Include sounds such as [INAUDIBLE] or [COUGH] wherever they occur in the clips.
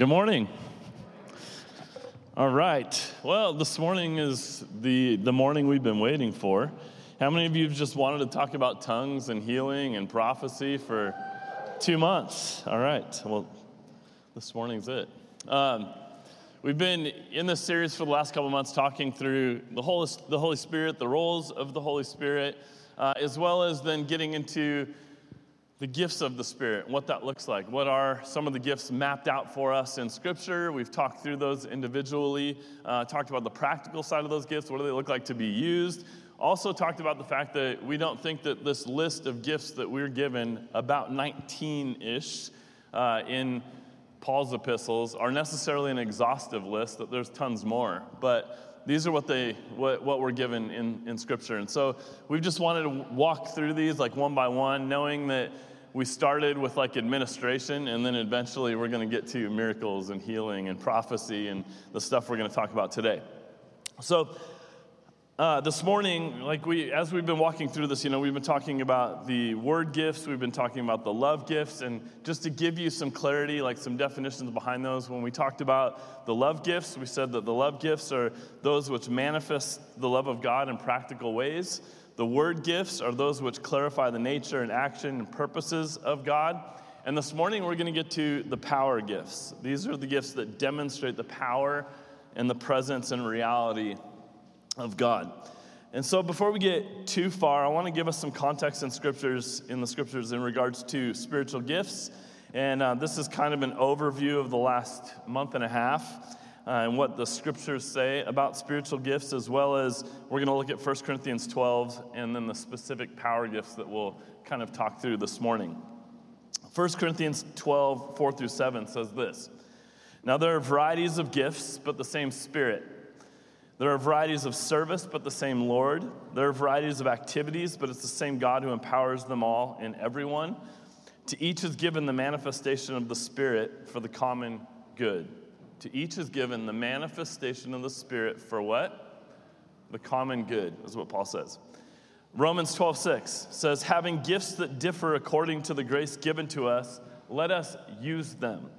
Good morning. All right. Well, this morning is the, the morning we've been waiting for. How many of you have just wanted to talk about tongues and healing and prophecy for two months? All right. Well, this morning's it. Um, we've been in this series for the last couple months talking through the Holy, the Holy Spirit, the roles of the Holy Spirit, uh, as well as then getting into the gifts of the Spirit, what that looks like. What are some of the gifts mapped out for us in Scripture? We've talked through those individually, uh, talked about the practical side of those gifts. What do they look like to be used? Also, talked about the fact that we don't think that this list of gifts that we're given, about 19 ish uh, in Paul's epistles, are necessarily an exhaustive list, that there's tons more. But these are what they what, what we're given in, in scripture and so we've just wanted to walk through these like one by one knowing that we started with like administration, and then eventually we're going to get to miracles and healing and prophecy and the stuff we're going to talk about today. So, uh, this morning, like we, as we've been walking through this, you know, we've been talking about the word gifts, we've been talking about the love gifts, and just to give you some clarity, like some definitions behind those, when we talked about the love gifts, we said that the love gifts are those which manifest the love of God in practical ways. The word gifts are those which clarify the nature and action and purposes of God. And this morning we're going to get to the power gifts. These are the gifts that demonstrate the power and the presence and reality of God. And so before we get too far, I want to give us some context in scriptures in the scriptures in regards to spiritual gifts. And uh, this is kind of an overview of the last month and a half uh, and what the scriptures say about spiritual gifts, as well as we're going to look at 1 Corinthians 12 and then the specific power gifts that we'll kind of talk through this morning. 1 Corinthians 12, 4 through 7 says this Now there are varieties of gifts, but the same Spirit. There are varieties of service, but the same Lord. There are varieties of activities, but it's the same God who empowers them all in everyone. To each is given the manifestation of the Spirit for the common good. To each is given the manifestation of the Spirit for what? The common good, is what Paul says. Romans 12, 6 says, having gifts that differ according to the grace given to us, let us use them.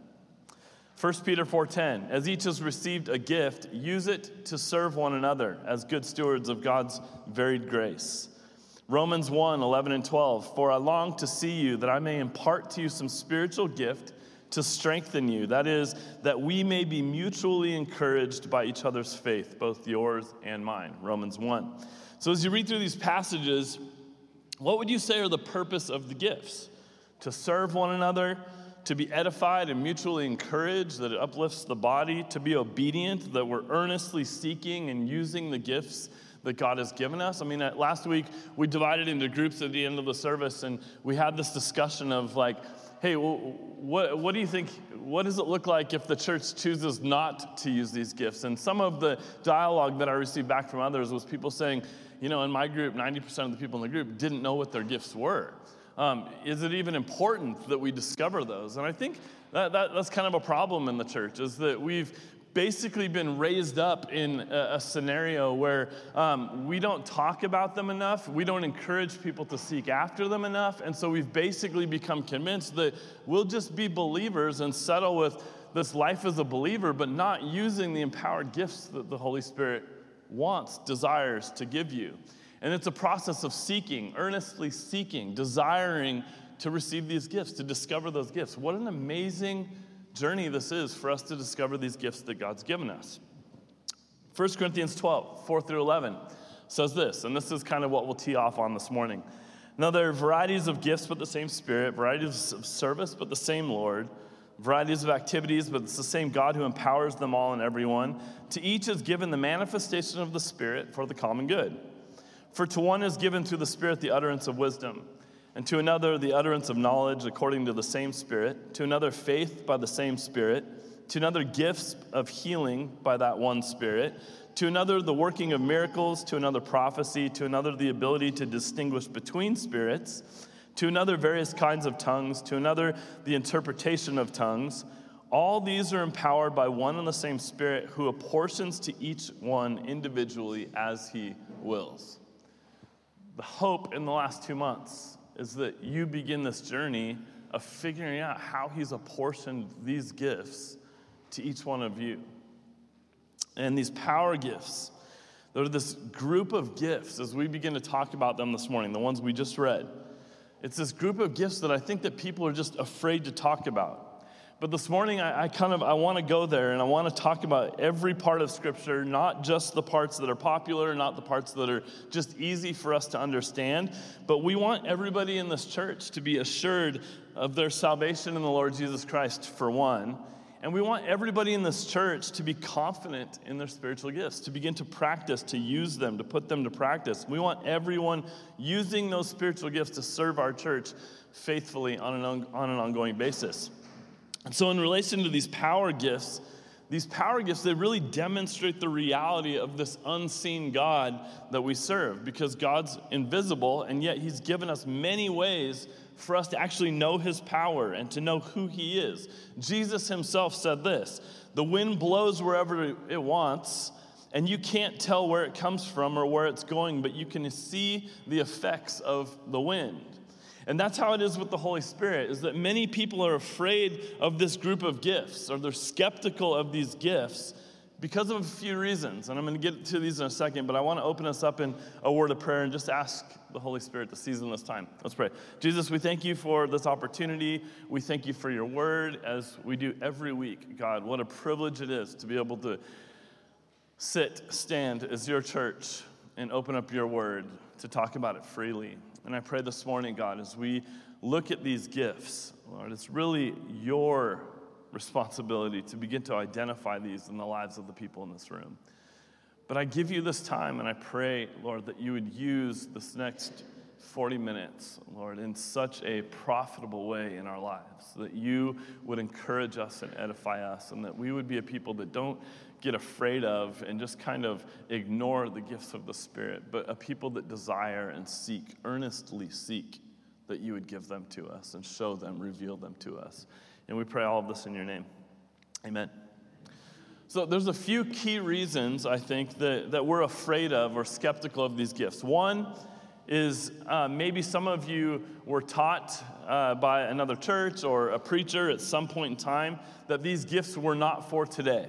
1 Peter 4:10 As each has received a gift use it to serve one another as good stewards of God's varied grace. Romans 1 11 and 12 For I long to see you that I may impart to you some spiritual gift to strengthen you. That is, that we may be mutually encouraged by each other's faith, both yours and mine. Romans 1. So, as you read through these passages, what would you say are the purpose of the gifts? To serve one another, to be edified and mutually encouraged, that it uplifts the body, to be obedient, that we're earnestly seeking and using the gifts that God has given us. I mean, last week we divided into groups at the end of the service and we had this discussion of like, hey, what, what do you think? What does it look like if the church chooses not to use these gifts? And some of the dialogue that I received back from others was people saying, you know, in my group, 90% of the people in the group didn't know what their gifts were. Um, is it even important that we discover those? And I think that, that, that's kind of a problem in the church, is that we've basically been raised up in a, a scenario where um, we don't talk about them enough, we don't encourage people to seek after them enough, and so we've basically become convinced that we'll just be believers and settle with this life as a believer, but not using the empowered gifts that the Holy Spirit wants, desires to give you. And it's a process of seeking, earnestly seeking, desiring to receive these gifts, to discover those gifts. What an amazing journey this is for us to discover these gifts that God's given us. 1 Corinthians 12, 4 through 11 says this, and this is kind of what we'll tee off on this morning. Now, there are varieties of gifts, but the same Spirit, varieties of service, but the same Lord, varieties of activities, but it's the same God who empowers them all and everyone. To each is given the manifestation of the Spirit for the common good. For to one is given through the Spirit the utterance of wisdom and to another the utterance of knowledge according to the same Spirit, to another faith by the same Spirit, to another gifts of healing by that one Spirit, to another the working of miracles, to another prophecy, to another the ability to distinguish between spirits, to another various kinds of tongues, to another the interpretation of tongues. All these are empowered by one and the same Spirit who apportions to each one individually as he wills. The hope in the last two months is that you begin this journey of figuring out how He's apportioned these gifts to each one of you. And these power gifts, they're this group of gifts as we begin to talk about them this morning, the ones we just read. It's this group of gifts that I think that people are just afraid to talk about. But this morning, I, I kind of I want to go there and I want to talk about every part of Scripture, not just the parts that are popular, not the parts that are just easy for us to understand. But we want everybody in this church to be assured of their salvation in the Lord Jesus Christ, for one. And we want everybody in this church to be confident in their spiritual gifts, to begin to practice, to use them, to put them to practice. We want everyone using those spiritual gifts to serve our church faithfully on an, on an ongoing basis. And so, in relation to these power gifts, these power gifts, they really demonstrate the reality of this unseen God that we serve because God's invisible, and yet He's given us many ways for us to actually know His power and to know who He is. Jesus Himself said this The wind blows wherever it wants, and you can't tell where it comes from or where it's going, but you can see the effects of the wind. And that's how it is with the Holy Spirit, is that many people are afraid of this group of gifts, or they're skeptical of these gifts because of a few reasons. And I'm going to get to these in a second, but I want to open us up in a word of prayer and just ask the Holy Spirit to season this time. Let's pray. Jesus, we thank you for this opportunity. We thank you for your word as we do every week. God, what a privilege it is to be able to sit, stand as your church, and open up your word to talk about it freely. And I pray this morning, God, as we look at these gifts, Lord, it's really your responsibility to begin to identify these in the lives of the people in this room. But I give you this time and I pray, Lord, that you would use this next 40 minutes, Lord, in such a profitable way in our lives, that you would encourage us and edify us, and that we would be a people that don't get afraid of and just kind of ignore the gifts of the Spirit, but a people that desire and seek, earnestly seek, that you would give them to us and show them, reveal them to us. And we pray all of this in your name. Amen. So, there's a few key reasons, I think, that, that we're afraid of or skeptical of these gifts. One is uh, maybe some of you were taught uh, by another church or a preacher at some point in time that these gifts were not for today.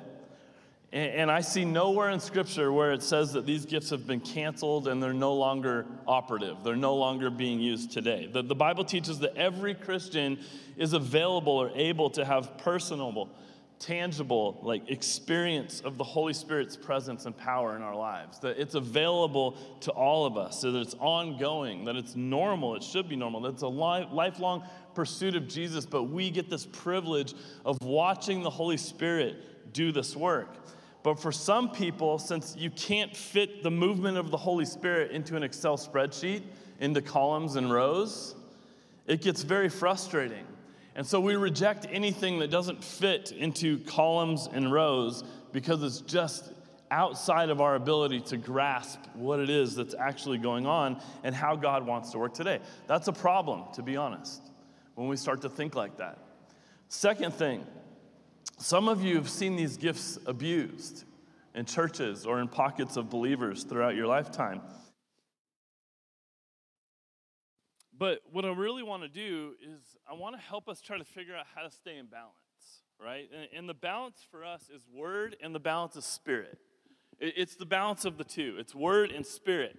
And I see nowhere in Scripture where it says that these gifts have been canceled and they're no longer operative. They're no longer being used today. The, the Bible teaches that every Christian is available or able to have personable, tangible, like experience of the Holy Spirit's presence and power in our lives. That it's available to all of us, so that it's ongoing, that it's normal, it should be normal, that it's a li- lifelong pursuit of Jesus, but we get this privilege of watching the Holy Spirit do this work. But for some people, since you can't fit the movement of the Holy Spirit into an Excel spreadsheet, into columns and rows, it gets very frustrating. And so we reject anything that doesn't fit into columns and rows because it's just outside of our ability to grasp what it is that's actually going on and how God wants to work today. That's a problem, to be honest, when we start to think like that. Second thing, some of you have seen these gifts abused in churches or in pockets of believers throughout your lifetime. But what I really want to do is I want to help us try to figure out how to stay in balance, right? And, and the balance for us is word and the balance is spirit. It, it's the balance of the two, it's word and spirit.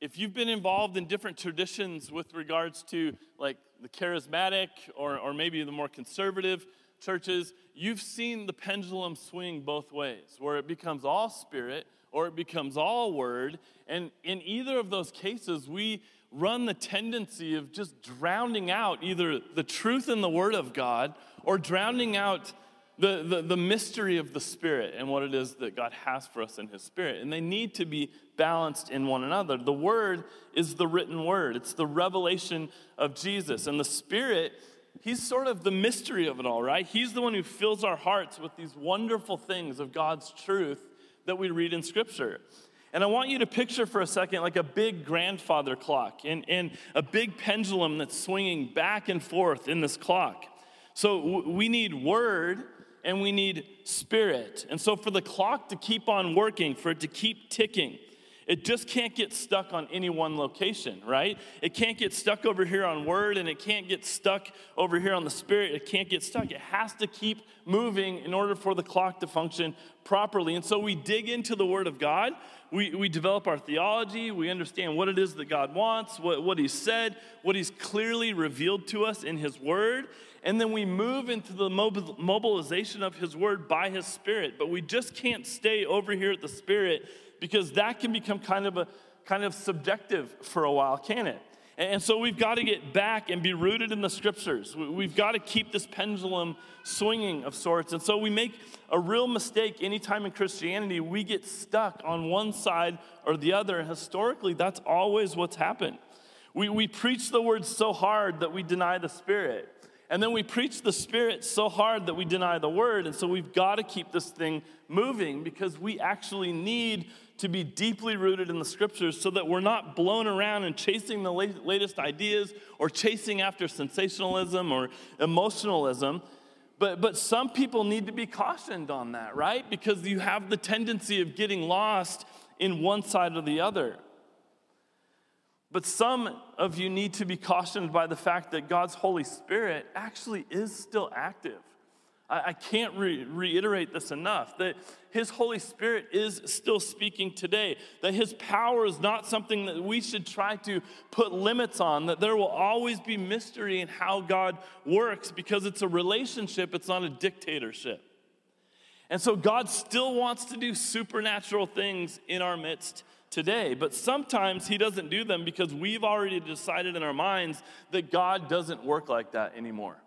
If you've been involved in different traditions with regards to like the charismatic or, or maybe the more conservative, churches, you've seen the pendulum swing both ways, where it becomes all spirit or it becomes all word. And in either of those cases, we run the tendency of just drowning out either the truth in the word of God or drowning out the, the, the, mystery of the Spirit and what it is that God has for us in His Spirit. And they need to be balanced in one another. The Word is the written Word, it's the revelation of Jesus. And the Spirit he's sort of the mystery of it all, right? He's the one who fills our hearts with these wonderful things of God's truth that we read in Scripture. And I want you to picture for a second like a big grandfather clock and, and a big pendulum that's swinging back and forth in this clock. So w- we need word and we need spirit. And so for the clock to keep on working, for it to keep ticking, It just can't get stuck on any one location, right? It can't get stuck over here on word and it can't get stuck over here on the spirit. It can't get stuck. It has to keep moving in order for the clock to function properly. And so we dig into the word of God. We, we develop our theology. We understand what it is that God wants, what, what He's said, what He's clearly revealed to us in His word. And then we move into the mobilization of His word by His Spirit. But we just can't stay over here at the Spirit because that can become kind of a kind of subjective for a while, can it? And so we've got to get back and be rooted in the scriptures. We've got to keep this pendulum swinging of sorts. And so we make a real mistake anytime in Christianity. We get stuck on one side or the other. And historically, that's always what's happened. We, we preach the word so hard that we deny the spirit. And then we preach the Spirit so hard that we deny the Word. And so we've got to keep this thing moving because we actually need to be deeply rooted in the Scriptures so that we're not blown around and chasing the latest ideas or chasing after sensationalism or emotionalism. But, but some people need to be cautioned on that, right? Because you have the tendency of getting lost in one side or the other. But some of you need to be cautioned by the fact that God's Holy Spirit actually is still active. I, I can't re- reiterate this enough that His Holy Spirit is still speaking today, that His power is not something that we should try to put limits on, that there will always be mystery in how God works because it's a relationship, it's not a dictatorship. And so God still wants to do supernatural things in our midst today. But sometimes He doesn't do them because we've already decided in our minds that God doesn't work like that anymore.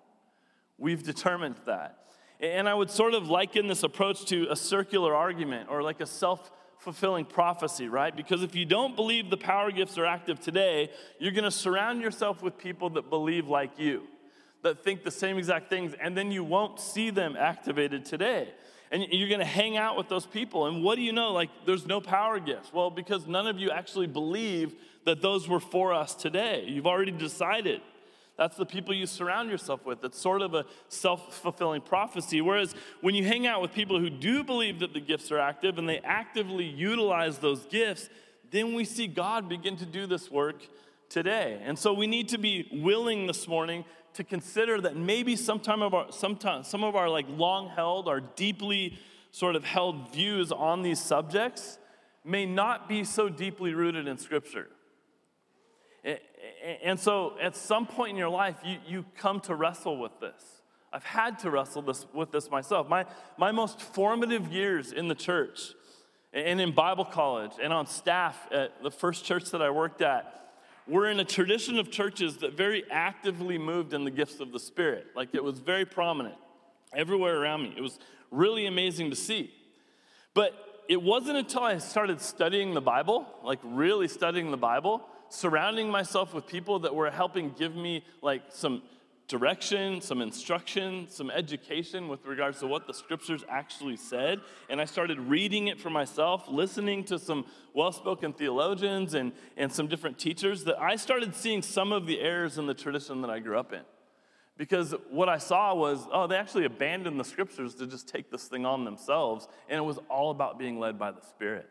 We've determined that. And I would sort of liken this approach to a circular argument or like a self fulfilling prophecy, right? Because if you don't believe the power gifts are active today, you're going to surround yourself with people that believe like you, that think the same exact things, and then you won't see them activated today and you're going to hang out with those people. And what do you know? Like, there's no power gifts. Well, because none of you actually believe that those were for us today. You've already decided. That's the people you surround yourself with. It's sort of a self fulfilling prophecy. Whereas when you hang out with people who do believe that the gifts are active and they actively utilize those gifts, then we see God begin to do this work today. And so we need to be willing this morning to consider that maybe sometime of our, sometime, some of our like long held, our deeply sort of held views on these subjects may not be so deeply rooted in Scripture. And so at some point in your life, you, you come to wrestle with this. I've had to wrestle this, with this myself. My, my most formative years in the church and in Bible college and on staff at the first church that I worked at we're in a tradition of churches that very actively moved in the gifts of the Spirit. Like it was very prominent everywhere around me. It was really amazing to see. But it wasn't until I started studying the Bible, like really studying the Bible, surrounding myself with people that were helping give me like some direction, some instruction, some education with regards to what the scriptures actually said. And I started reading it for myself, listening to some well spoken theologians and, and some different teachers, that I started seeing some of the errors in the tradition that I grew up in. Because what I saw was, oh, they actually abandoned the scriptures to just take this thing on themselves, and it was all about being led by the Spirit.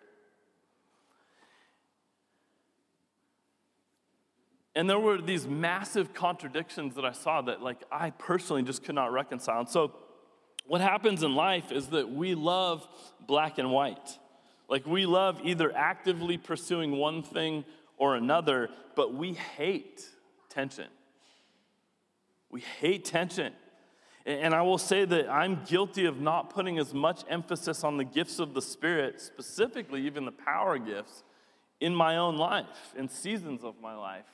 And there were these massive contradictions that I saw that, like, I personally just could not reconcile. And so, what happens in life is that we love black and white. Like, we love either actively pursuing one thing or another, but we hate tension. We hate tension. And I will say that I'm guilty of not putting as much emphasis on the gifts of the Spirit, specifically even the power gifts, in my own life, in seasons of my life.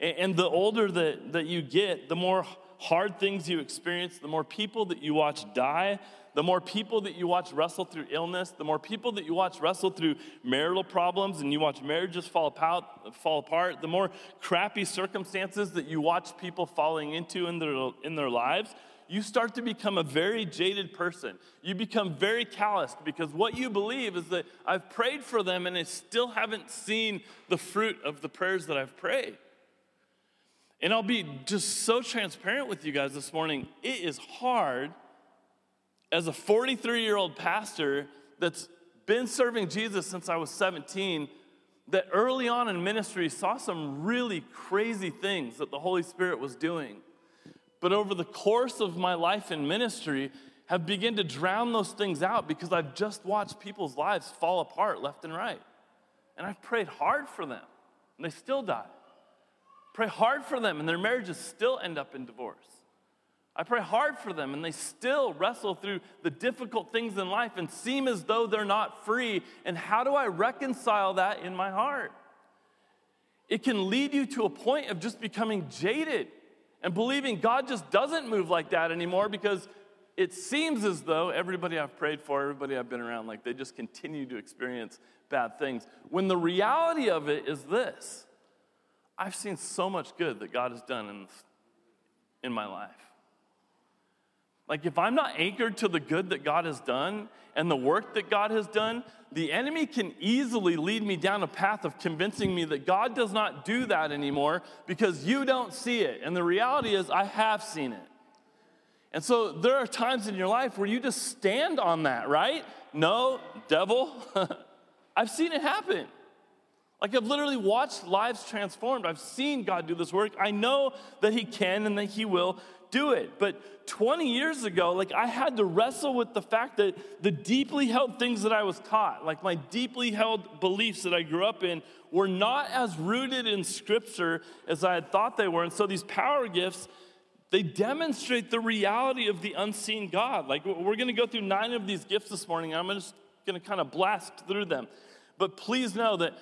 And the older that, that you get, the more hard things you experience, the more people that you watch die, the more people that you watch wrestle through illness, the more people that you watch wrestle through marital problems and you watch marriages fall apart, fall apart, the more crappy circumstances that you watch people falling into in their, in their lives, you start to become a very jaded person. You become very calloused because what you believe is that I've prayed for them and I still haven't seen the fruit of the prayers that I've prayed. And I'll be just so transparent with you guys this morning. It is hard as a 43 year old pastor that's been serving Jesus since I was 17 that early on in ministry saw some really crazy things that the Holy Spirit was doing. But over the course of my life in ministry, have begun to drown those things out because I've just watched people's lives fall apart left and right. And I've prayed hard for them, and they still die. Pray hard for them, and their marriages still end up in divorce. I pray hard for them, and they still wrestle through the difficult things in life and seem as though they're not free. And how do I reconcile that in my heart? It can lead you to a point of just becoming jaded and believing God just doesn't move like that anymore because it seems as though everybody I've prayed for, everybody I've been around, like they just continue to experience bad things. When the reality of it is this I've seen so much good that God has done in, in my life. Like, if I'm not anchored to the good that God has done and the work that God has done, the enemy can easily lead me down a path of convincing me that God does not do that anymore because you don't see it. And the reality is, I have seen it. And so there are times in your life where you just stand on that, right? No, devil, [LAUGHS] I've seen it happen. Like I've literally watched lives transformed. I've seen God do this work. I know that He can and that He will do it. But 20 years ago, like I had to wrestle with the fact that the deeply held things that I was taught, like my deeply held beliefs that I grew up in, were not as rooted in Scripture as I had thought they were. And so these power gifts, they demonstrate the reality of the unseen God. Like we're to go through nine of these gifts this morning. I'm just to kind of blast through them. But please know that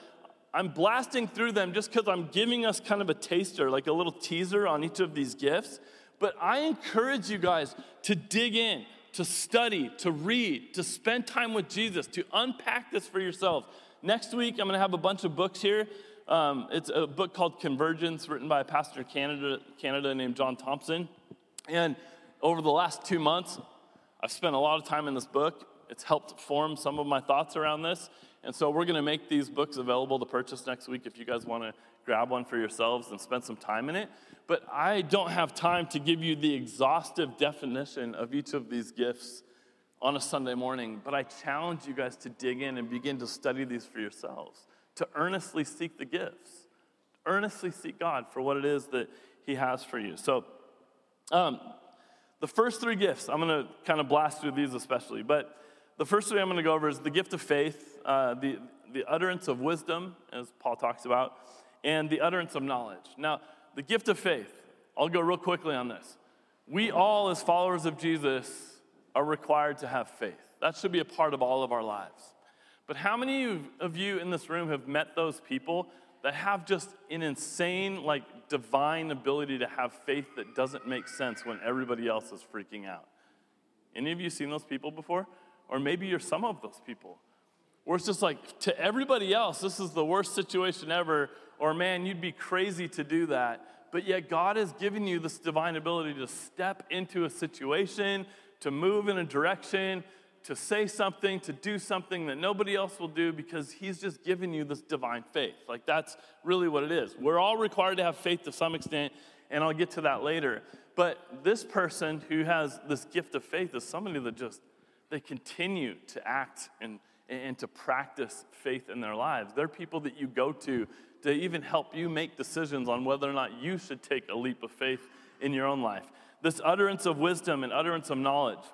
I'm blasting through them just because I'm giving us kind of a taster, like a little teaser on each of these gifts. But I encourage you guys to dig in, to study, to read, to spend time with Jesus, to unpack this for yourselves. Next week, I'm going to have a bunch of books here. Um, it's a book called Convergence, written by a pastor in Canada, Canada named John Thompson. And over the last two months, I've spent a lot of time in this book. It's helped form some of my thoughts around this. And so we're going to make these books available to purchase next week if you guys want to grab one for yourselves and spend some time in it. But I don't have time to give you the exhaustive definition of each of these gifts on a Sunday morning. But I challenge you guys to dig in and begin to study these for yourselves, to earnestly seek the gifts, earnestly seek God for what it is that He has for you. So, um, the first three gifts, I'm going to kind of blast through these especially, but the first three I'm going to go over is the gift of faith, uh, the, the utterance of wisdom, as Paul talks about, and the utterance of knowledge. Now, the gift of faith, I'll go real quickly on this. We all, as followers of Jesus, are required to have faith. That should be a part of all of our lives. But how many of you in this room have met those people that have just an insane, like divine ability to have faith that doesn't make sense when everybody else is freaking out? Any of you seen those people before? Or maybe you're some of those people. Where it's just like, to everybody else, this is the worst situation ever, or man, you'd be crazy to do that. But yet, God has given you this divine ability to step into a situation, to move in a direction, to say something, to do something that nobody else will do because He's just given you this divine faith. Like, that's really what it is. We're all required to have faith to some extent, and I'll get to that later. But this person who has this gift of faith is somebody that just, they continue to act and, and to practice faith in their lives. They're people that you go to to even help you make decisions on whether or not you should take a leap of faith in your own life. This utterance of wisdom and utterance of knowledge.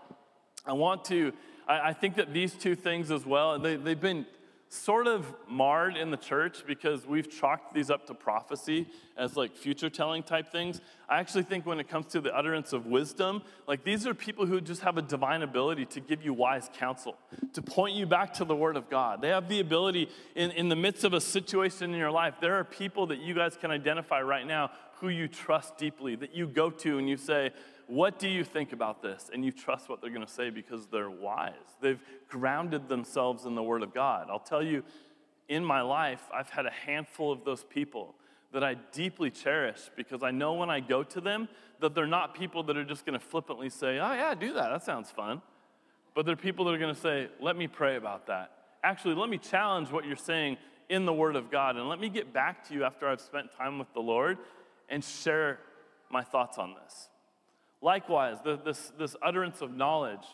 I want to, I, I think that these two things as well, they, they've been sort of marred in the church because we've chalked these up to prophecy as like future telling type things. I actually think when it comes to the utterance of wisdom, like these are people who just have a divine ability to give you wise counsel, to point you back to the Word of God. They have the ability in, in the midst of a situation in your life. There are people that you guys can identify right now who you trust deeply, that you go to and you say, what do you think about this? And you trust what they're going to say because they're wise. They've grounded themselves in the Word of God. I'll tell you, in my life, I've had a handful of those people that I deeply cherish because I know when I go to them that they're not people that are just going to flippantly say, oh, yeah, do that. That sounds fun. But they're people that are going to say, let me pray about that. Actually, let me challenge what you're saying in the Word of God and let me get back to you after I've spent time with the Lord and share my thoughts on this. Likewise, the, this, this utterance of knowledge,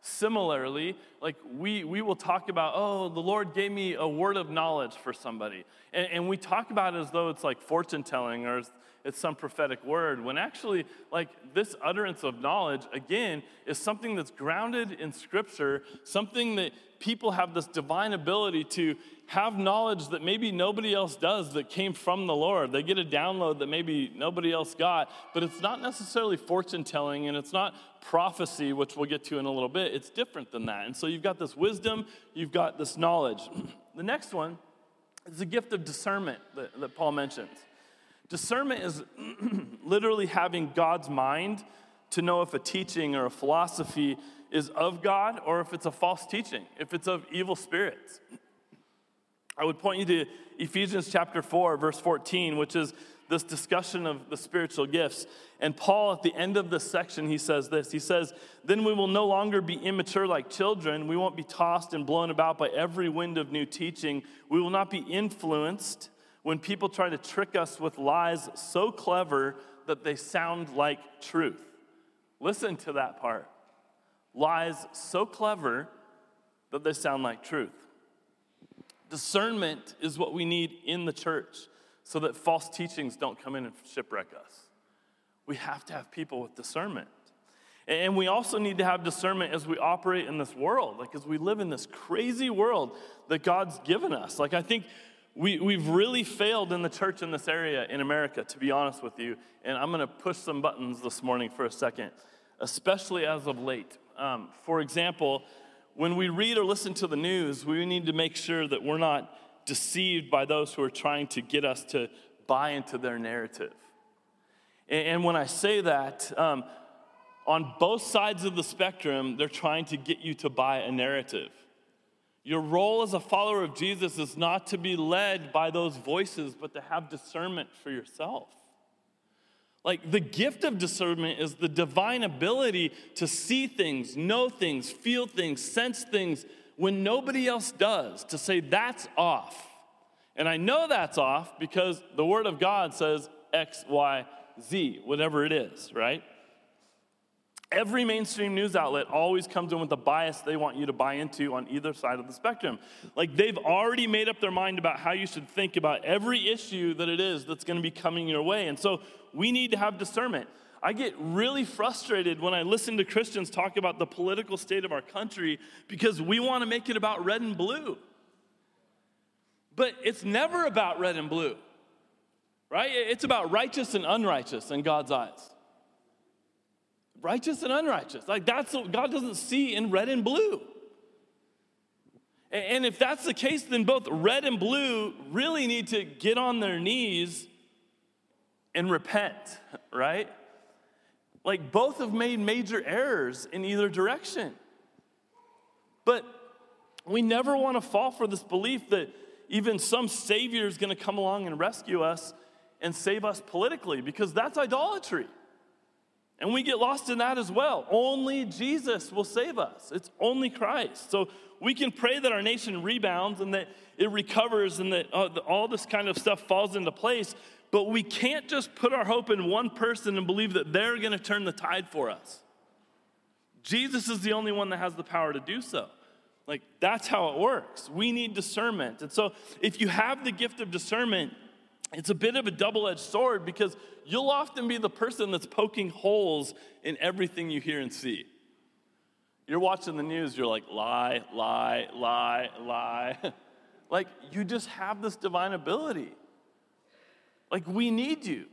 Similarly, like we, we will talk about, oh, the Lord gave me a word of knowledge for somebody. And, and we talk about it as though it's like fortune telling or it's some prophetic word, when actually, like this utterance of knowledge, again, is something that's grounded in Scripture, something that people have this divine ability to have knowledge that maybe nobody else does that came from the Lord. They get a download that maybe nobody else got, but it's not necessarily fortune telling and it's not prophecy, which we'll get to in a little bit. It's different than that. And so you've got this wisdom, you've got this knowledge. [CLEARS THROAT] the next one is the gift of discernment that, that Paul mentions. Discernment is [CLEARS THROAT] literally having God's mind to know if a teaching or a philosophy is of God or if it's a false teaching, if it's of evil spirits. I would point you to Ephesians chapter 4, verse 14, which is this discussion of the spiritual gifts. And Paul, at the end of this section, he says this He says, Then we will no longer be immature like children. We won't be tossed and blown about by every wind of new teaching. We will not be influenced when people try to trick us with lies so clever that they sound like truth. Listen to that part lies so clever that they sound like truth. Discernment is what we need in the church so that false teachings don't come in and shipwreck us. We have to have people with discernment. And we also need to have discernment as we operate in this world, like as we live in this crazy world that God's given us. Like, I think we, we've really failed in the church in this area in America, to be honest with you. And I'm going to push some buttons this morning for a second, especially as of late. Um, for example, when we read or listen to the news, we need to make sure that we're not deceived by those who are trying to get us to buy into their narrative. And, and when I say that, um, on both sides of the spectrum, they're trying to get you to buy a narrative. Your role as a follower of Jesus is not to be led by those voices, but to have discernment for yourself. Like the gift of discernment is the divine ability to see things, know things, feel things, sense things when nobody else does, to say that's off. And I know that's off because the Word of God says X, Y, Z, whatever it is, right? Every mainstream news outlet always comes in with a bias they want you to buy into on either side of the spectrum. Like they've already made up their mind about how you should think about every issue that it is that's going to be coming your way. And so we need to have discernment. I get really frustrated when I listen to Christians talk about the political state of our country because we want to make it about red and blue. But it's never about red and blue, right? It's about righteous and unrighteous in God's eyes righteous and unrighteous. Like that's what God doesn't see in red and blue. And if that's the case, then both red and blue really need to get on their knees and repent, right? Like both have made major errors in either direction. But we never want to fall for this belief that even some savior is going to come along and rescue us and save us politically because that's idolatry. And we get lost in that as well. Only Jesus will save us. It's only Christ. So we can pray that our nation rebounds and that it recovers and that uh, all this kind of stuff falls into place. But we can't just put our hope in one person and believe that they're going to turn the tide for us. Jesus is the only one that has the power to do so. Like, that's how it works. We need discernment. And so, if you have the gift of discernment, it's a bit of a double edged sword because you'll often be the person that's poking holes in everything you hear and see. You're watching the news, you're like, lie, lie, lie, lie. [LAUGHS] like, you just have this divine ability. Like, we need you.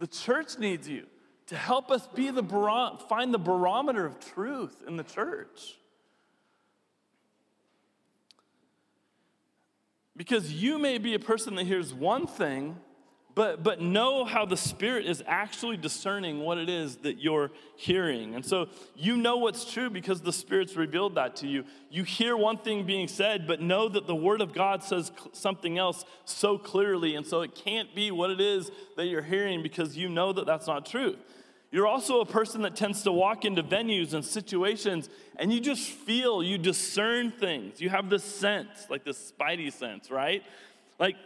The church needs you to help us be the bar- find the barometer of truth in the church. Because you may be a person that hears one thing, but, but know how the Spirit is actually discerning what it is that you're hearing. And so you know what's true because the Spirit's revealed that to you. You hear one thing being said, but know that the Word of God says something else so clearly. And so it can't be what it is that you're hearing because you know that that's not true. You're also a person that tends to walk into venues and situations and you just feel, you discern things. You have this sense, like this spidey sense, right? Like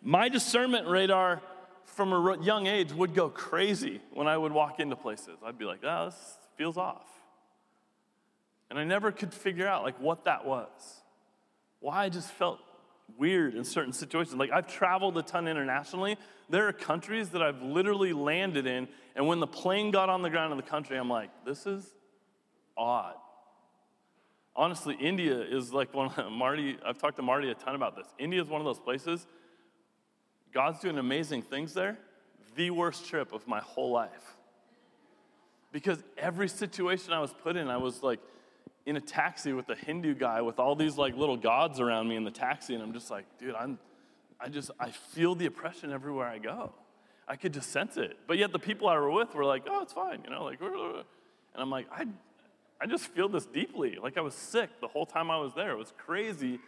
my discernment radar from a young age would go crazy when I would walk into places. I'd be like, oh, this feels off. And I never could figure out like what that was. Why I just felt weird in certain situations. Like I've traveled a ton internationally. There are countries that I've literally landed in, and when the plane got on the ground in the country, I'm like, this is odd. Honestly, India is like one of [LAUGHS] Marty, I've talked to Marty a ton about this. India is one of those places, God's doing amazing things there. The worst trip of my whole life. Because every situation I was put in, I was like in a taxi with a Hindu guy with all these like little gods around me in the taxi, and I'm just like, dude, I'm, I just, I feel the oppression everywhere I go. I could just sense it. But yet the people I were with were like, oh, it's fine, you know, like, and I'm like, I, I just feel this deeply. Like I was sick the whole time I was there. It was crazy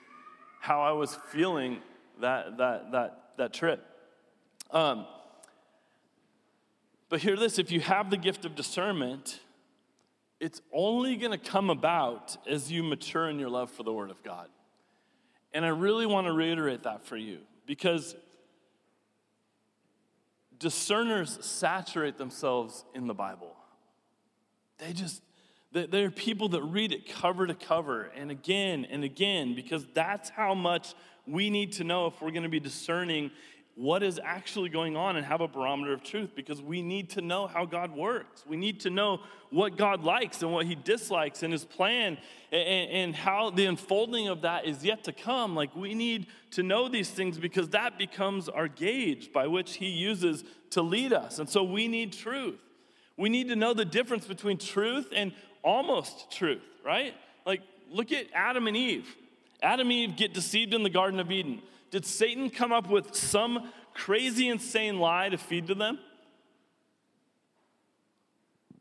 how I was feeling that, that, that, that trip. Um, but hear this if you have the gift of discernment, it's only going to come about as you mature in your love for the Word of God. And I really want to reiterate that for you because discerners saturate themselves in the Bible. They just, they are people that read it cover to cover and again and again because that's how much we need to know if we're going to be discerning what is actually going on and have a barometer of truth because we need to know how God works. We need to know what God likes and what He dislikes and His plan and, and, how the unfolding of that is yet to come. Like, we need to know these things because that becomes our gauge by which He uses to lead us. And so we need truth. We need to know the difference between truth and almost truth, right? Like, look at Adam and Eve. Adam and Eve get deceived in the Garden of Eden. Did Satan come up with some crazy, insane lie to feed to them?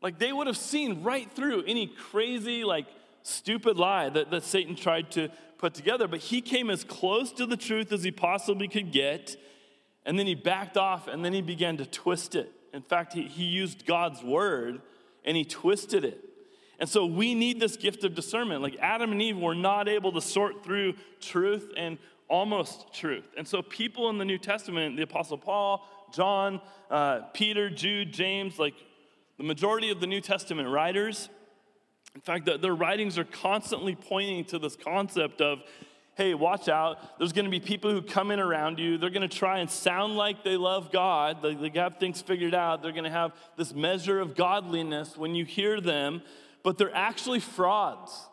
Like they would have seen right through any crazy, like stupid lie that, that Satan tried to put together, but he came as close to the truth as he possibly could get, and then he backed off and then he began to twist it. In fact, he, he used God's word and he twisted it. And so we need this gift of discernment. Like Adam and Eve were not able to sort through truth and almost truth. And so, people in the New Testament, the Apostle Paul, John, uh, Peter, Jude, James, like the majority of the New Testament writers, in fact, the, their writings are constantly pointing to this concept of, hey, watch out. There's going to be people who come in around you. They're going to try and sound like they love God. They, they have things figured out. They're going to have this measure of godliness when you hear them, but they're actually frauds.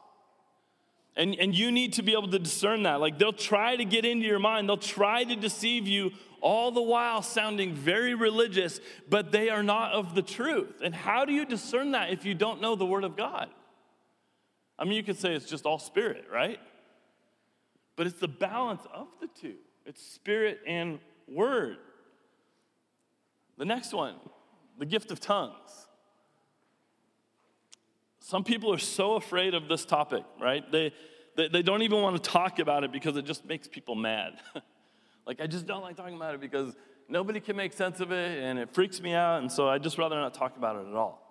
And, and you need to be able to discern that. Like they'll try to get into your mind, they'll try to deceive you, all the while sounding very religious, but they are not of the truth. And how do you discern that if you don't know the Word of God? I mean, you could say it's just all spirit, right? But it's the balance of the two it's spirit and word. The next one, the gift of tongues. Some people are so afraid of this topic, right? They, they, they don't even want to talk about it because it just makes people mad. [LAUGHS] like, I just don't like talking about it because nobody can make sense of it and it freaks me out, and so I'd just rather not talk about it at all.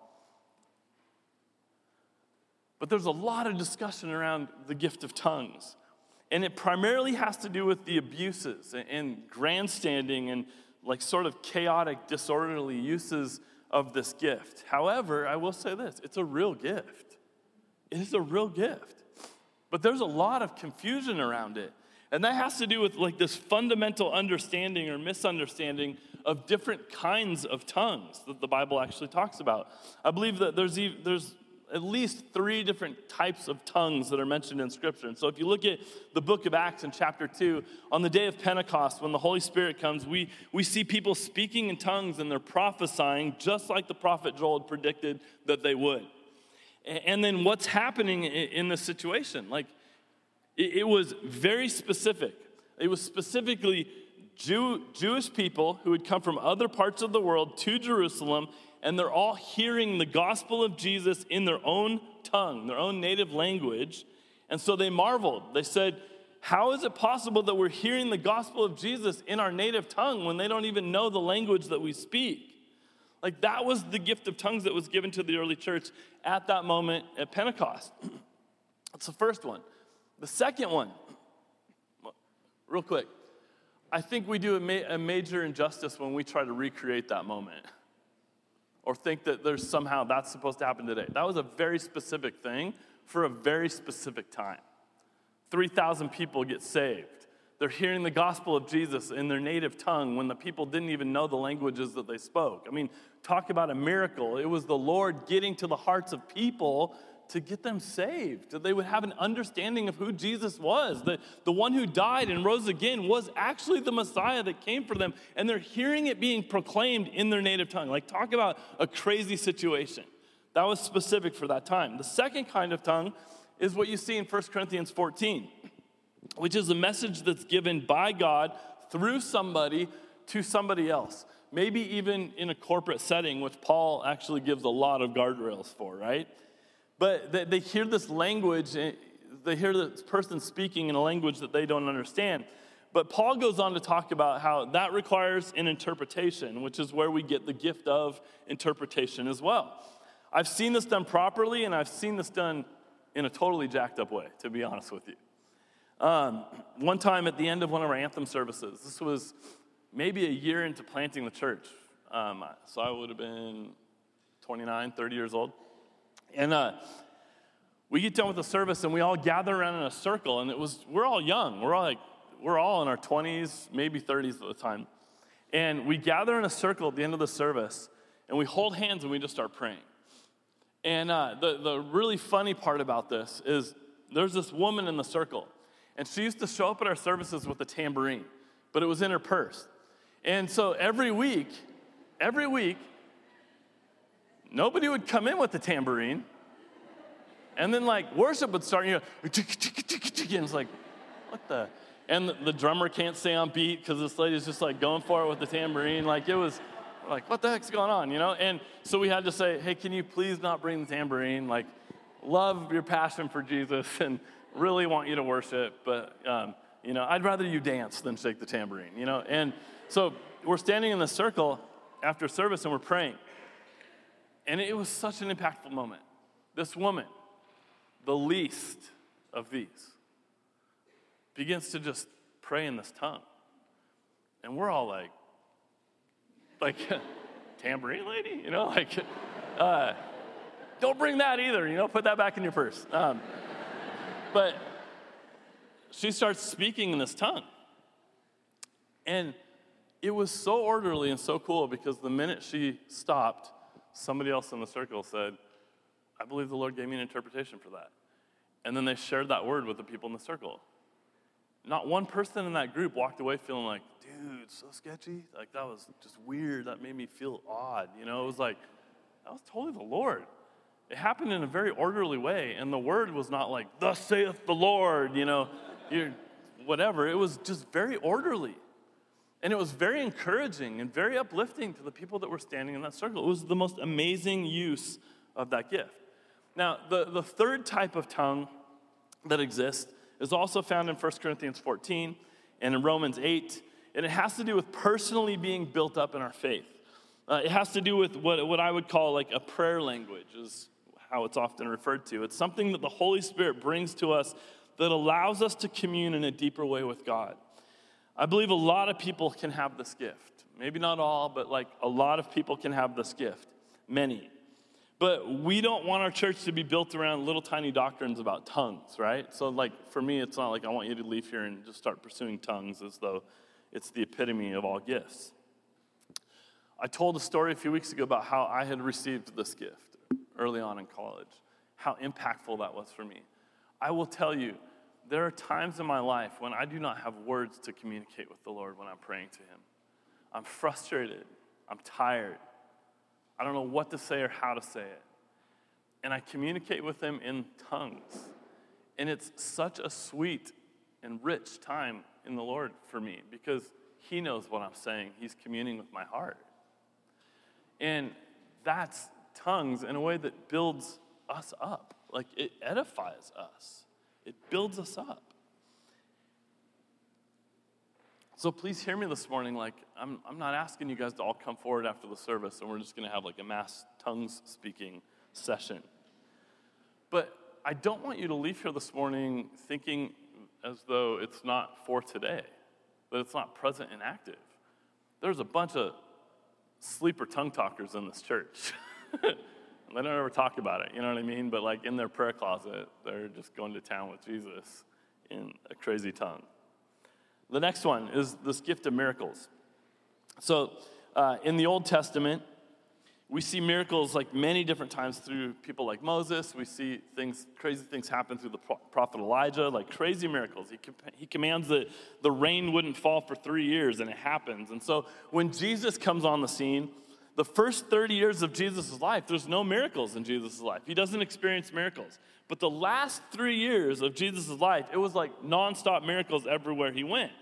But there's a lot of discussion around the gift of tongues. And it primarily has to do with the abuses and grandstanding and like sort of chaotic, disorderly uses of this gift. However, I will say this it's a real gift. It is a real gift. But there's a lot of confusion around it. And that has to do with like this fundamental understanding or misunderstanding of different kinds of tongues that the Bible actually talks about. I believe that there's, there's at least three different types of tongues that are mentioned in Scripture. And so, if you look at the book of Acts in chapter 2, on the day of Pentecost, when the Holy Spirit comes, we, we see people speaking in tongues and they're prophesying just like the prophet Joel had predicted that they would. And then, what's happening in this situation? Like, it was very specific. It was specifically Jew, Jewish people who had come from other parts of the world to Jerusalem and they're all hearing the gospel of Jesus in their own tongue, their own native language. And so they marveled. They said, How is it possible that we're hearing the gospel of Jesus in our native tongue when they don't even know the language that we speak? Like that was the gift of tongues that was given to the early church at that moment at Pentecost. [CLEARS THROAT] That's the first one. The second one, real quick, I think we do a, ma- a major injustice when we try to recreate that moment or think that there's somehow that's supposed to happen today. That was a very specific thing for a very specific time. 3,000 people get saved. They're hearing the gospel of Jesus in their native tongue when the people didn't even know the languages that they spoke. I mean, talk about a miracle. It was the Lord getting to the hearts of people to get them saved, that they would have an understanding of who Jesus was. That the one who died and rose again was actually the Messiah that came for them, and they're hearing it being proclaimed in their native tongue. Like, talk about a crazy situation. That was specific for that time. The second kind of tongue is what you see in 1 Corinthians 14, which is a message that's given by God through somebody to somebody else. Maybe even in a corporate setting, which Paul actually gives a lot of guardrails for, right? But they, they hear this language, eh, they hear this person speaking in a language that they don't understand. But Paul goes on to talk about how that requires an interpretation, which is where we get the gift of interpretation as well. I've seen this done properly, and I've seen this done in a totally jacked up way, to be honest with you. Um, one time at the end of one of our anthem services, this was maybe a year into planting the church. Um, so I would have been 29, 30 years old. And uh, we get done with the service and we all gather around in a circle, and it was, we're all young. We're all like, we're all in our 20s, maybe 30s at the time. And we gather in a circle at the end of the service, and we hold hands and we just start praying. And uh, the, the really funny part about this is there's this woman in the circle, and she used to show up at our services with a tambourine, but it was in her purse. And so every week, every week, nobody would come in with the tambourine. And then, like, worship would start, you know, and it's like, what the? And the, the drummer can't stay on beat because this lady's just like going for it with the tambourine. Like, it was like, what the heck's going on, you know? And so we had to say, hey, can you please not bring the tambourine? Like, love your passion for Jesus [LAUGHS] and really want you to worship, but, um, you know, I'd rather you dance than shake the tambourine, you know? And so we're standing in the circle after service and we're praying. And it was such an impactful moment. This woman, the least of these, begins to just pray in this tongue. And we're all like, like, [LAUGHS] tambourine lady? You know, like, uh, don't bring that either, you know, put that back in your purse. Um, but she starts speaking in this tongue. And it was so orderly and so cool because the minute she stopped, somebody else in the circle said, I believe the Lord gave me an interpretation for that. And then they shared that word with the people in the circle. Not one person in that group walked away feeling like, dude, so sketchy. Like, that was just weird. That made me feel odd. You know, it was like, that was totally the Lord. It happened in a very orderly way. And the word was not like, thus saith the Lord, you know, whatever. It was just very orderly. And it was very encouraging and very uplifting to the people that were standing in that circle. It was the most amazing use of that gift. Now, the, the third type of tongue that exists is also found in 1 Corinthians 14 and in Romans 8, and it has to do with personally being built up in our faith. Uh, it has to do with what, what I would call like a prayer language, is how it's often referred to. It's something that the Holy Spirit brings to us that allows us to commune in a deeper way with God. I believe a lot of people can have this gift. Maybe not all, but like a lot of people can have this gift. Many. But we don't want our church to be built around little tiny doctrines about tongues, right? So, like, for me, it's not like I want you to leave here and just start pursuing tongues as though it's the epitome of all gifts. I told a story a few weeks ago about how I had received this gift early on in college, how impactful that was for me. I will tell you, there are times in my life when I do not have words to communicate with the Lord when I'm praying to Him. I'm frustrated. I'm tired. I don't know what to say or how to say it. And I communicate with Him in tongues. And it's such a sweet and rich time in the Lord for me because He knows what I'm saying. He's communing with my heart. And that's tongues in a way that builds us up, like it edifies us. It builds us up. So please hear me this morning. Like, I'm, I'm not asking you guys to all come forward after the service and we're just going to have like a mass tongues speaking session. But I don't want you to leave here this morning thinking as though it's not for today, that it's not present and active. There's a bunch of sleeper tongue talkers in this church. [LAUGHS] They don't ever talk about it, you know what I mean? But like in their prayer closet, they're just going to town with Jesus in a crazy tongue. The next one is this gift of miracles. So uh, in the Old Testament, we see miracles like many different times through people like Moses. We see things, crazy things happen through the prophet Elijah, like crazy miracles. He, he commands that the rain wouldn't fall for three years, and it happens. And so when Jesus comes on the scene, the first 30 years of Jesus' life, there's no miracles in Jesus' life. He doesn't experience miracles. But the last three years of Jesus' life, it was like nonstop miracles everywhere he went.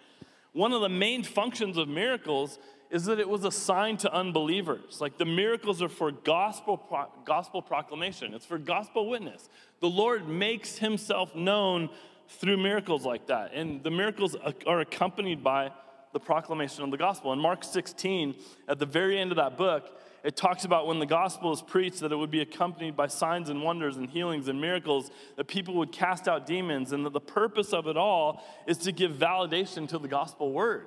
One of the main functions of miracles is that it was a sign to unbelievers. Like the miracles are for gospel, pro- gospel proclamation, it's for gospel witness. The Lord makes himself known through miracles like that. And the miracles are accompanied by the proclamation of the gospel. In Mark 16, at the very end of that book, it talks about when the gospel is preached that it would be accompanied by signs and wonders and healings and miracles, that people would cast out demons, and that the purpose of it all is to give validation to the gospel word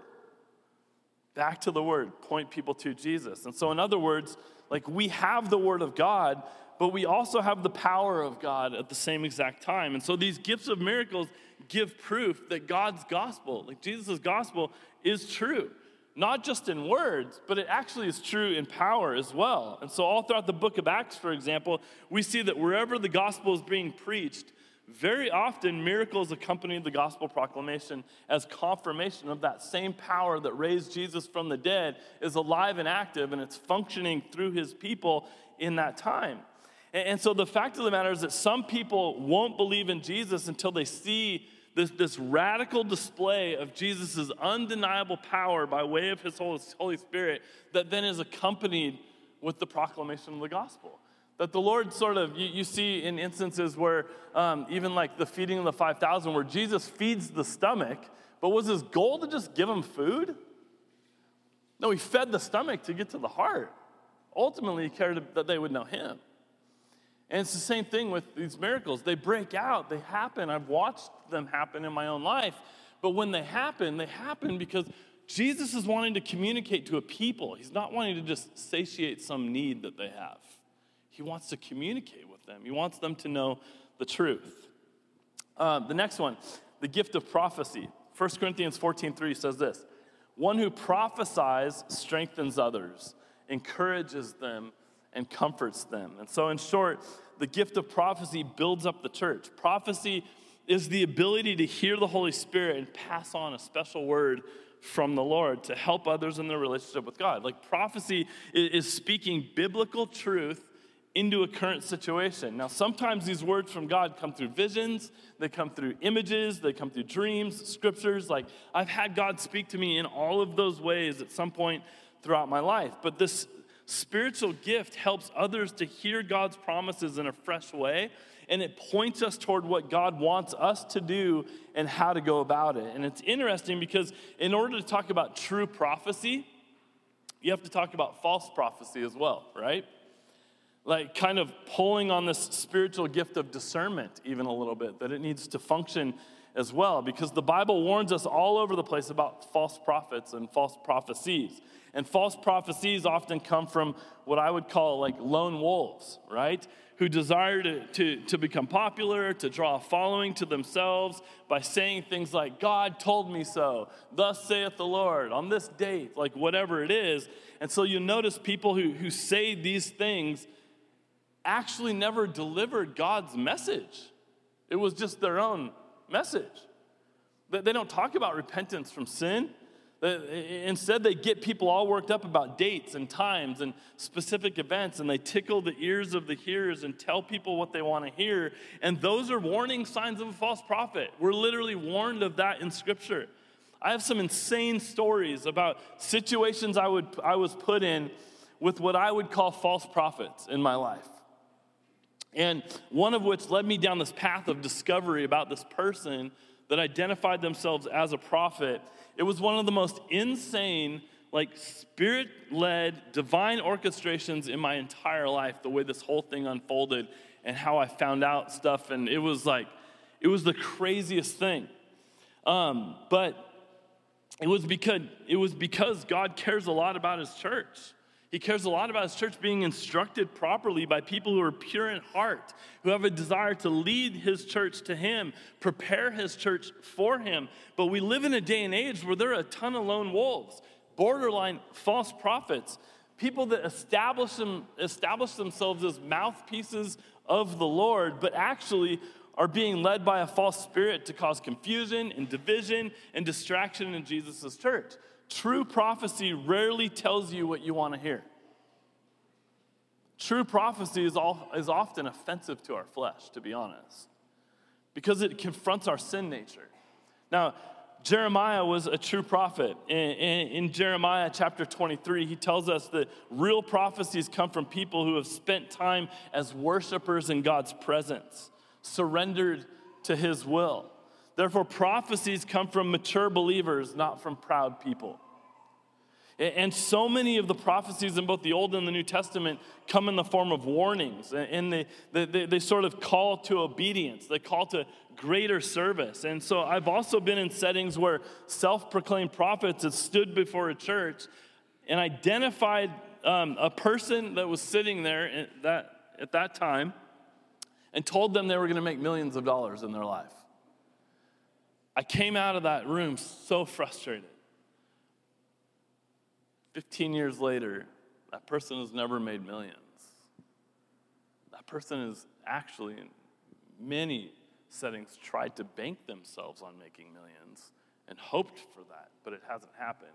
back to the word, point people to Jesus. And so, in other words, like we have the word of God, but we also have the power of God at the same exact time. And so, these gifts of miracles give proof that God's gospel, like Jesus' gospel, is true. Not just in words, but it actually is true in power as well. And so, all throughout the book of Acts, for example, we see that wherever the gospel is being preached, very often, miracles accompany the gospel proclamation as confirmation of that same power that raised Jesus from the dead is alive and active, and it's functioning through his people in that time. And so, the fact of the matter is that some people won't believe in Jesus until they see this, this radical display of Jesus' undeniable power by way of his Holy Spirit that then is accompanied with the proclamation of the gospel. That the Lord sort of, you, you see in instances where, um, even like the feeding of the 5,000, where Jesus feeds the stomach, but was his goal to just give them food? No, he fed the stomach to get to the heart. Ultimately, he cared that they would know him. And it's the same thing with these miracles. They break out, they happen. I've watched them happen in my own life. But when they happen, they happen because Jesus is wanting to communicate to a people. He's not wanting to just satiate some need that they have. He wants to communicate with them, He wants them to know the truth. Uh, the next one, the gift of prophecy. 1 Corinthians 14 3 says this One who prophesies strengthens others, encourages them, and comforts them. And so, in short, the gift of prophecy builds up the church. Prophecy is the ability to hear the Holy Spirit and pass on a special word from the Lord to help others in their relationship with God. Like prophecy is speaking biblical truth into a current situation. Now, sometimes these words from God come through visions, they come through images, they come through dreams, scriptures. Like, I've had God speak to me in all of those ways at some point throughout my life. But this spiritual gift helps others to hear God's promises in a fresh way, and it points us toward what God wants us to do and how to go about it. And it's interesting because in order to talk about true prophecy, you have to talk about false prophecy as well, right? like kind of pulling on this spiritual gift of discernment even a little bit, that it needs to function as well, because the Bible warns us all over the place about false prophets and false prophecies. And false prophecies often come from what I would call like lone wolves, right? Who desire to, to, to become popular, to draw a following to themselves by saying things like, God told me so, thus saith the Lord, on this date, like whatever it is. And so you notice people who, who say these things actually never delivered God's message. It was just their own message. They don't talk about repentance from sin. Uh, instead, they get people all worked up about dates and times and specific events, and they tickle the ears of the hearers and tell people what they want to hear. And those are warning signs of a false prophet. We're literally warned of that in Scripture. I have some insane stories about situations I, would, I was put in with what I would call false prophets in my life. And one of which led me down this path of discovery about this person that identified themselves as a prophet. It was one of the most insane, like spirit led, divine orchestrations in my entire life, the way this whole thing unfolded and how I found out stuff. And it was like, it was the craziest thing. Um, but it was because it was because God cares a lot about his church. He cares a lot about his church being instructed properly by people who are pure in heart, who have a desire to lead his church to him, prepare his church for him. But we live in a day and age where there are a ton of lone wolves, borderline false prophets, people that establish, them, establish themselves as mouthpieces of the Lord, but actually are being led by a false spirit to cause confusion and division and distraction in Jesus' church. True prophecy rarely tells you what you want to hear. True prophecy is, all, is often offensive to our flesh, to be honest, because it confronts our sin nature. Now, Jeremiah was a true prophet. In, in, in, Jeremiah chapter 23, he tells us that real prophecies come from people who have spent time as worshipers in God's presence, surrendered to his will. Therefore, prophecies come from mature believers, not from proud people. And so many of the prophecies in both the Old and the New Testament come in the form of warnings, and they, they, they sort of call to obedience, they call to greater service. And so I've also been in settings where self proclaimed prophets have stood before a church and identified um, a person that was sitting there at that, at that time and told them they were going to make millions of dollars in their life. I came out of that room so frustrated. 15 years later, that person has never made millions. That person has actually, in many settings, tried to bank themselves on making millions and hoped for that, but it hasn't happened.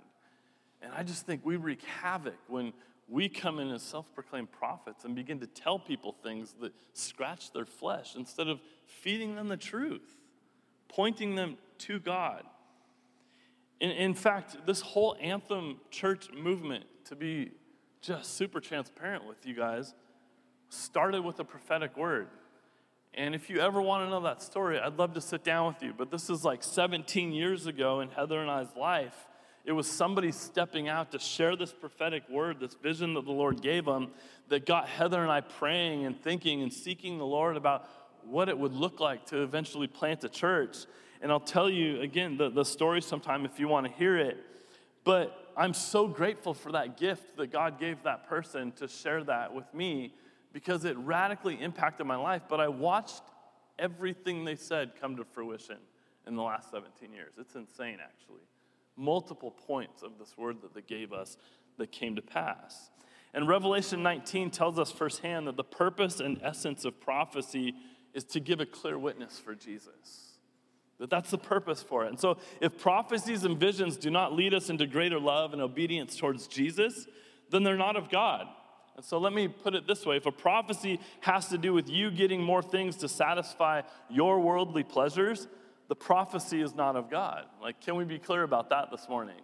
And I just think we wreak havoc when we come in as self proclaimed prophets and begin to tell people things that scratch their flesh instead of feeding them the truth, pointing them to God. In, in fact, this whole Anthem church movement, to be just super transparent with you guys, started with a prophetic word. And if you ever want to know that story, I'd love to sit down with you. But this is like 17 years ago in Heather and I's life. It was somebody stepping out to share this prophetic word, this vision that the Lord gave them, that got Heather and I praying and thinking and seeking the Lord about what it would look like to eventually plant a church. And I'll tell you again the, the story sometime if you want to hear it. But I'm so grateful for that gift that God gave that person to share that with me because it radically impacted my life. But I watched everything they said come to fruition in the last 17 years. It's insane, actually. Multiple points of this word that they gave us that came to pass. And Revelation 19 tells us firsthand that the purpose and essence of prophecy is to give a clear witness for Jesus. That that's the purpose for it. And so if prophecies and visions do not lead us into greater love and obedience towards Jesus, then they're not of God. And so let me put it this way if a prophecy has to do with you getting more things to satisfy your worldly pleasures, the prophecy is not of God. Like, can we be clear about that this morning?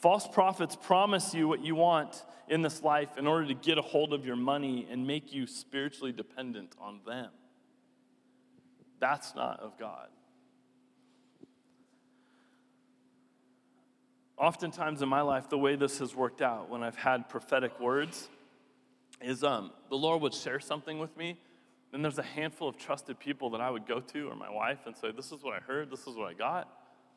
False prophets promise you what you want in this life in order to get a hold of your money and make you spiritually dependent on them. That's not of God. oftentimes in my life, the way this has worked out when I've had prophetic words is um, the Lord would share something with me. Then there's a handful of trusted people that I would go to, or my wife, and say, This is what I heard, this is what I got.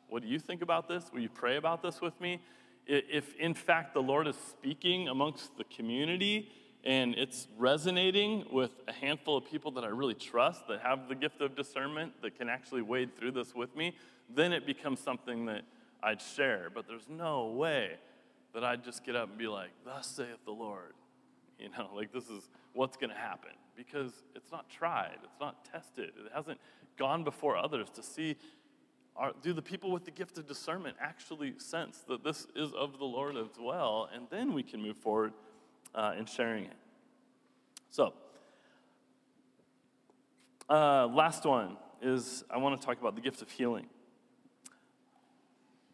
What do you think about this? Will you pray about this with me? If in fact the Lord is speaking amongst the community and it's resonating with a handful of people that I really trust, that have the gift of discernment, that can actually wade through this with me, then it becomes something that I'd share, but there's no way that I'd just get up and be like, Thus saith the Lord. You know, like this is what's going to happen because it's not tried, it's not tested, it hasn't gone before others to see are, do the people with the gift of discernment actually sense that this is of the Lord as well? And then we can move forward uh, in sharing it. So, uh, last one is I want to talk about the gift of healing.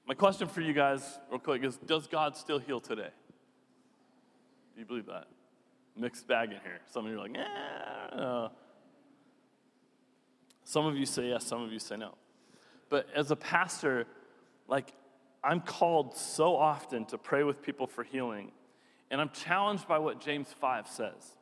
My question for you guys, real quick, is Does God still heal today? Do you believe that? Mixed bag in here. Some of you are like, eh. Some of you say yes, some of you say no. But as a pastor, like, I'm called so often to pray with people for healing. And I'm challenged by what James 5 says.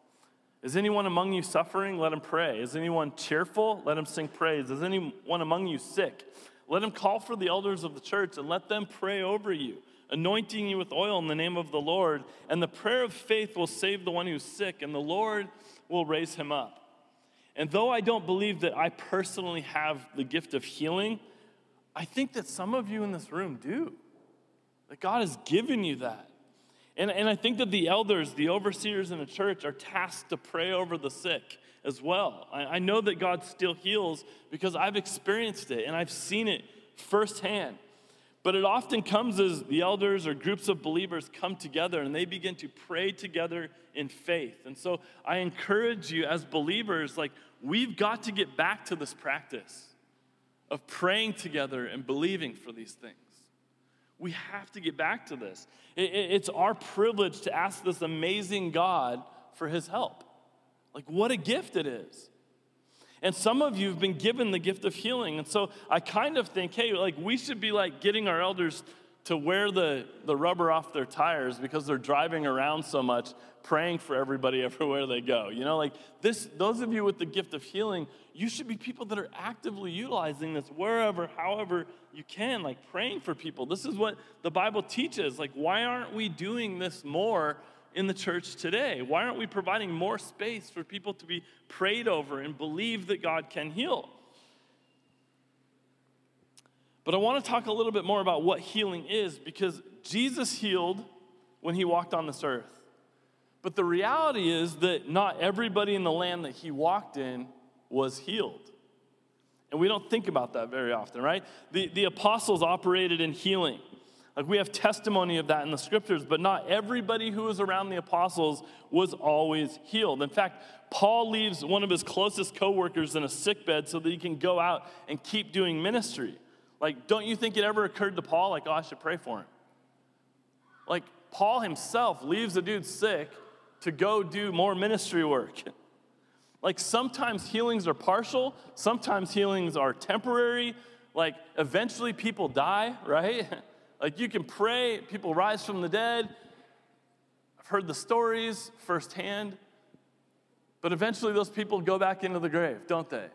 Is anyone among you suffering? Let him pray. Is anyone cheerful? Let him sing praise. Is anyone among you sick? Let him call for the elders of the church and let them pray over you, anointing you with oil in the name of the Lord, and the prayer of faith will save the one who's sick, and the Lord will raise him up. And though I don't believe that I personally have the gift of healing, I think that some of you in this room do. That God has given you that. And, and I think that the elders, the overseers in the church, are tasked to pray over the sick as well. I, I know that God still heals because I've experienced it and I've seen it firsthand. But it often comes as the elders or groups of believers come together and they begin to pray together in faith. And so I encourage you as believers, like, we've got to get back to this practice of praying together and believing for these things. We have to get back to this. It's our privilege to ask this amazing God for his help. Like, what a gift it is. And some of you have been given the gift of healing. And so I kind of think, hey, like, we should be like getting our elders to wear the, the rubber off their tires because they're driving around so much, praying for everybody [LAUGHS] everywhere they go. You know, like this, those of you with the gift of healing, you should be people that are actively utilizing this wherever, however you can, like praying for people. This is what the Bible teaches. Like, why aren't we doing this more in the church today? Why aren't we providing more space for people to be prayed over and believe that God can heal? But I want to talk a little bit more about what healing is because Jesus healed when he walked on this earth. But the reality is that not everybody in the land that he walked in was healed. And we don't think about that very often, right? The, the apostles operated in healing. Like we have testimony of that in the scriptures, but not everybody who was around the apostles was always healed. In fact, Paul leaves one of his closest coworkers in a sick bed so that he can go out and keep doing ministry. Like, don't you think it ever occurred to Paul, like, oh, I should pray for him? Like, Paul himself leaves a dude sick to go do more ministry work. [LAUGHS] like, sometimes healings are partial, sometimes healings are temporary. Like, eventually people die, [LAUGHS] right? like, you can pray, people rise from the dead. I've heard the stories firsthand. But eventually those people go back into the grave, don't they?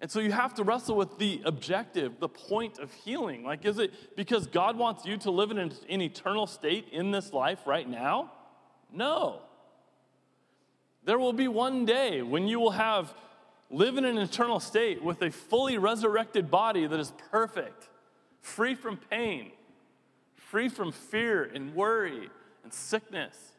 And so you have to wrestle with the objective, the point of healing. Like, is it because God wants you to live in an, eternal state in this life right now? No. There will be one day when you will have live in an eternal state with a fully resurrected body that is perfect, free from pain, free from fear and worry and sickness.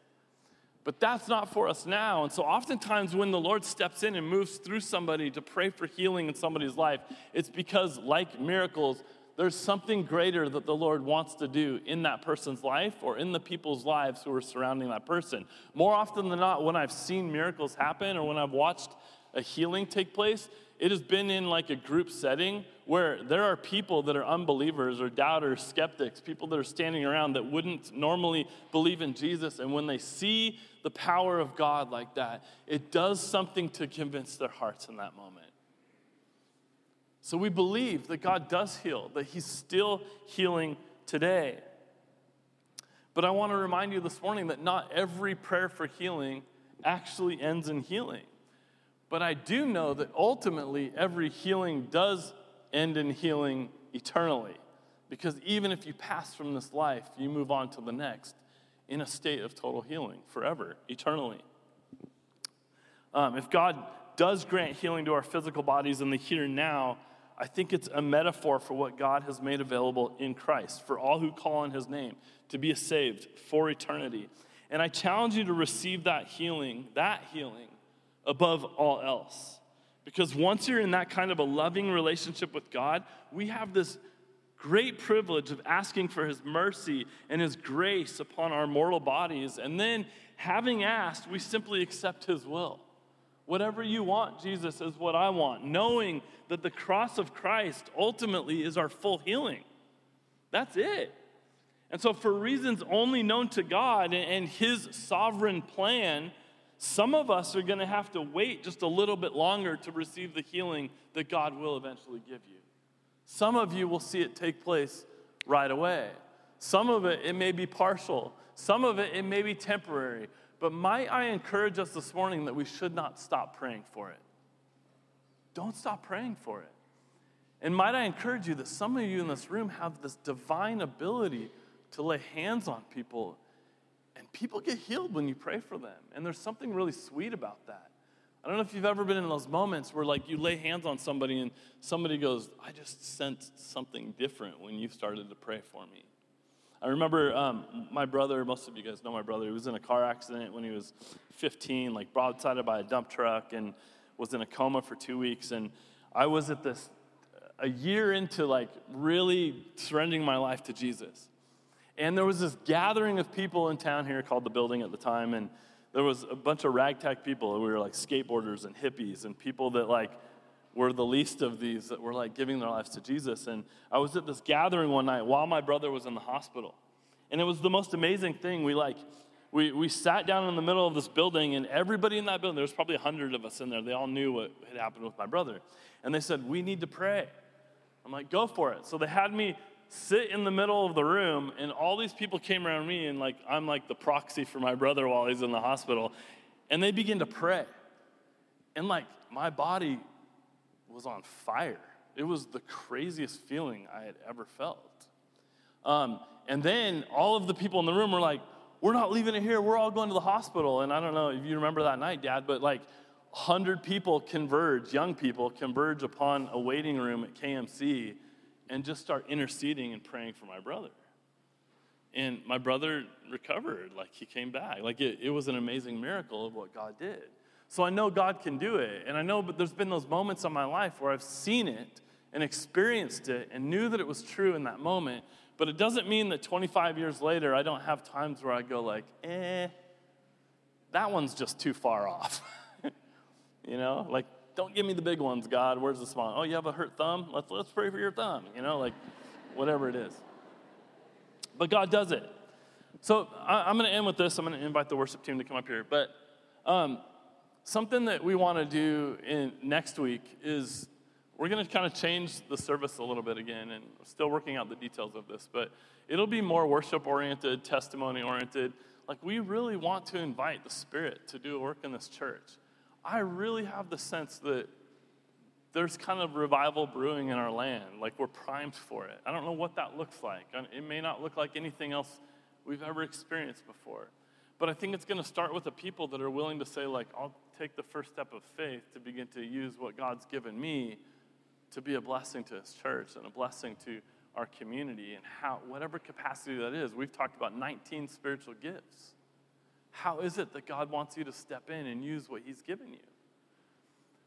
But that's not for us now. And so, oftentimes, when the Lord steps in and moves through somebody to pray for healing in somebody's life, it's because, like miracles, there's something greater that the Lord wants to do in that person's life or in the people's lives who are surrounding that person. More often than not, when I've seen miracles happen or when I've watched a healing take place, it has been in like a group setting where there are people that are unbelievers or doubters, skeptics, people that are standing around that wouldn't normally believe in Jesus. And when they see the power of God like that, it does something to convince their hearts in that moment. So we believe that God does heal, that He's still healing today. But I want to remind you this morning that not every prayer for healing actually ends in healing. But I do know that ultimately every healing does end in healing eternally. Because even if you pass from this life, you move on to the next in a state of total healing forever, eternally. Um, if God does grant healing to our physical bodies in the here and now, I think it's a metaphor for what God has made available in Christ for all who call on his name to be saved for eternity. And I challenge you to receive that healing, that healing, above all else. Because once you're in that kind of a loving relationship with God, we have this great privilege of asking for His mercy and His grace upon our mortal bodies. And then, having asked, we simply accept His will. Whatever you want, Jesus, is what I want, knowing that the cross of Christ ultimately is our full healing. That's it. And so, for reasons only known to God and His sovereign plan, some of us are going to have to wait just a little bit longer to receive the healing that God will eventually give you. Some of you will see it take place right away. Some of it, it may be partial. Some of it, it may be temporary. But might I encourage us this morning that we should not stop praying for it? Don't stop praying for it. And might I encourage you that some of you in this room have this divine ability to lay hands on people, and people get healed when you pray for them. And there's something really sweet about that. I don't know if you've ever been in those moments where, like, you lay hands on somebody and somebody goes, I just sensed something different when you started to pray for me. I remember um, my brother, most of you guys know my brother, he was in a car accident when he was 15, like broadsided by a dump truck, and was in a coma for two weeks. And I was at this, a year into like really surrendering my life to Jesus. And there was this gathering of people in town here called the building at the time. And there was a bunch of ragtag people. We were like skateboarders and hippies and people that like were the least of these that were like giving their lives to Jesus. And I was at this gathering one night while my brother was in the hospital. And it was the most amazing thing. We like, we, we sat down in the middle of this building, and everybody in that building, there was probably a hundred of us in there, they all knew what had happened with my brother. And they said, We need to pray. I'm like, Go for it. So they had me sit in the middle of the room, and all these people came around me, and like, I'm like the proxy for my brother while he's in the hospital. And they begin to pray. And like, my body was on fire. It was the craziest feeling I had ever felt. Um, and then all of the people in the room were like, We're not leaving it here. We're all going to the hospital. And I don't know if you remember that night, Dad, but like 100 people converge, young people converge upon a waiting room at KMC and just start interceding and praying for my brother. And my brother recovered, like he came back. Like it, it was an amazing miracle of what God did. So I know God can do it. And I know, but there's been those moments in my life where I've seen it and experienced it and knew that it was true in that moment. But it doesn't mean that 25 years later, I don't have times where I go like, eh, that one's just too far off. [LAUGHS] you know, like, don't give me the big ones, God. Where's the small? Oh, you have a hurt thumb? Let's, let's pray for your thumb. You know, like, whatever it is. But God does it. So I, am going to end with this. I'm going to invite the worship team to come up here. But um, Something that we want to do in next week is we're going to kind of change the service a little bit again, and still working out the details of this, but it'll be more worship oriented, testimony oriented. Like, we really want to invite the Spirit to do work in this church. I really have the sense that there's kind of revival brewing in our land. Like, we're primed for it. I don't know what that looks like. It may not look like anything else we've ever experienced before. But I think it's going to start with the people that are willing to say, like, I'll take the first step of faith to begin to use what God's given me to be a blessing to His church and a blessing to our community and how, whatever capacity that is. We've talked about 19 spiritual gifts. How is it that God wants you to step in and use what He's given you?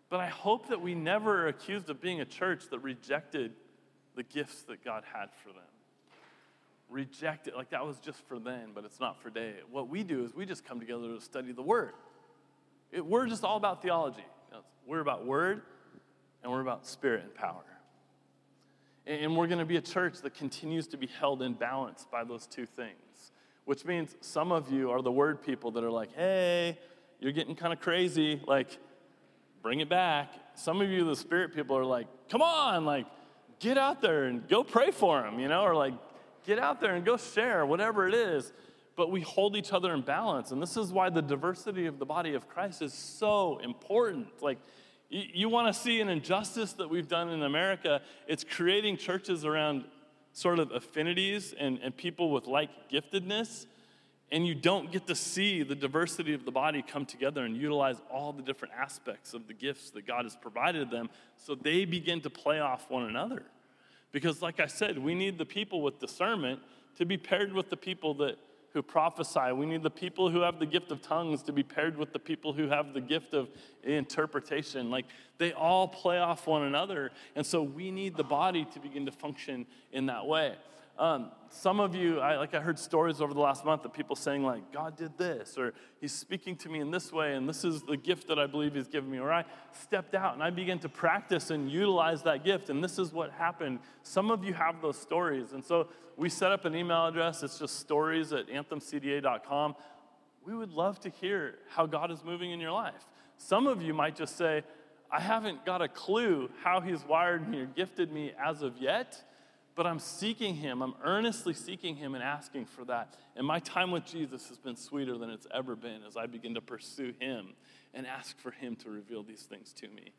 But I hope that we never are accused of being a church that rejected the gifts that God had for them reject it like that was just for then, but it's not for today. What we do is we just come together to study the Word. It, we're just all about theology. We're about Word and we're about Spirit and power. And, and we're going to be a church that continues to be held in balance by those two things, which means some of you are the Word people that are like, hey, you're getting kind of crazy. Like, bring it back. Some of you, the Spirit people, are like, come on, like, get out there and go pray for them, you know, or like, Get out there and go share, whatever it is. But we hold each other in balance. And this is why the diversity of the body of Christ is so important. Like, you, you want to see an injustice that we've done in America, it's creating churches around sort of affinities and, and people with like giftedness and you don't get to see the diversity of the body come together and utilize all the different aspects of the gifts that God has provided them so they begin to play off one another. Because, like I said, we need the people with discernment to be paired with the people that, who prophesy. We need the people who have the gift of tongues to be paired with the people who have the gift of interpretation. Like, they all play off one another. And so, we need the body to begin to function in that way. Um, some of you, I, like I heard stories over the last month of people saying like, God did this, or He's speaking to me in this way, and this is the gift that I believe He's given me. Or I stepped out and I began to practice and utilize that gift, and this is what happened. Some of you have those stories, and so we set up an email address. It's just stories at anthemcda.com. We would love to hear how God is moving in your life. Some of you might just say, I haven't got a clue how He's wired me or gifted me as of yet but I'm seeking Him. I'm earnestly seeking Him and asking for that. And my time with Jesus has been sweeter than it's ever been as I begin to pursue Him and ask for Him to reveal these things to me.